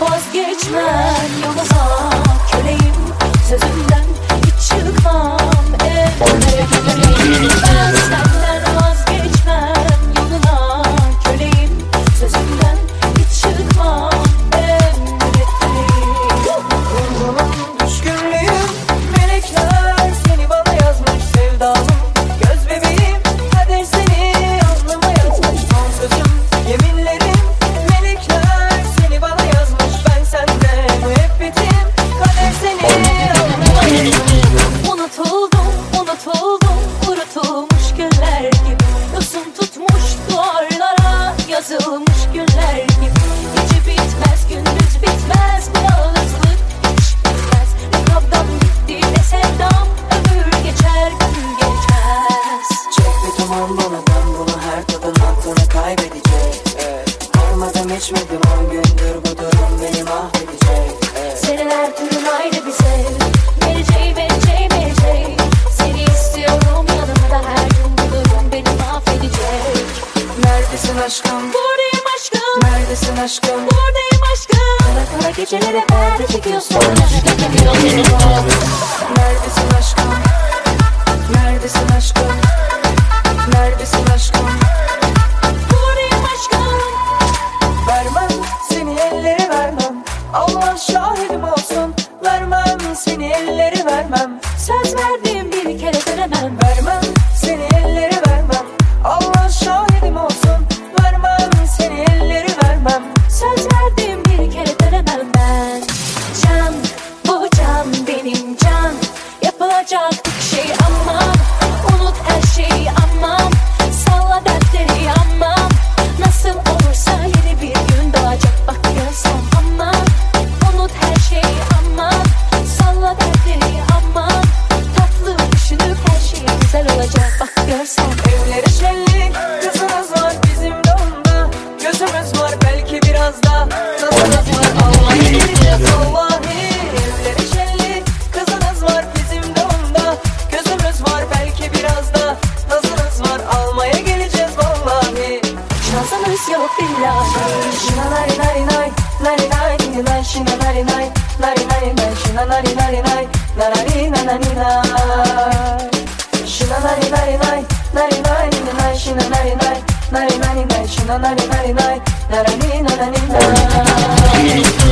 Vazgeçmem. Yoluma içmedim on gündür bu durum beni mahvedecek. Senin her türün ayrı bir sev Vereceği, vereceği, vereceği. Seni istiyorum yanımda her gün bu durum beni mahvedecek. Neredesin aşkım? Buradayım aşkım, Neredesin aşkım? buradayım aşkım. Kara kara gecelere perde çekiyorsun. Neredesin aşkım? Allah şahidim olsun. Vermem seni elleri vermem. Söz verdim bir kere dönemem Vermem seni elleri vermem. Allah şahidim olsun. Vermem seni elleri vermem. Söz verdim bir kere dönemem ben Can bu can benim can. Yapılacak görsen Evleri şenlik Kızımız var bizim de Gözümüz var belki biraz da Nazımız var. Gideceğiz vallahi Evleri şenlik Kızınız var bizim de onda. Gözümüz var belki biraz da Nazınız var. Almaya geleceğiz vallahi. Şansımız yok billahi Şina nari nari nay Nari nari Nari nari Şina nari nari nay nari nari Nari Şina nari Nari nari nay Şina nari nari Thank you.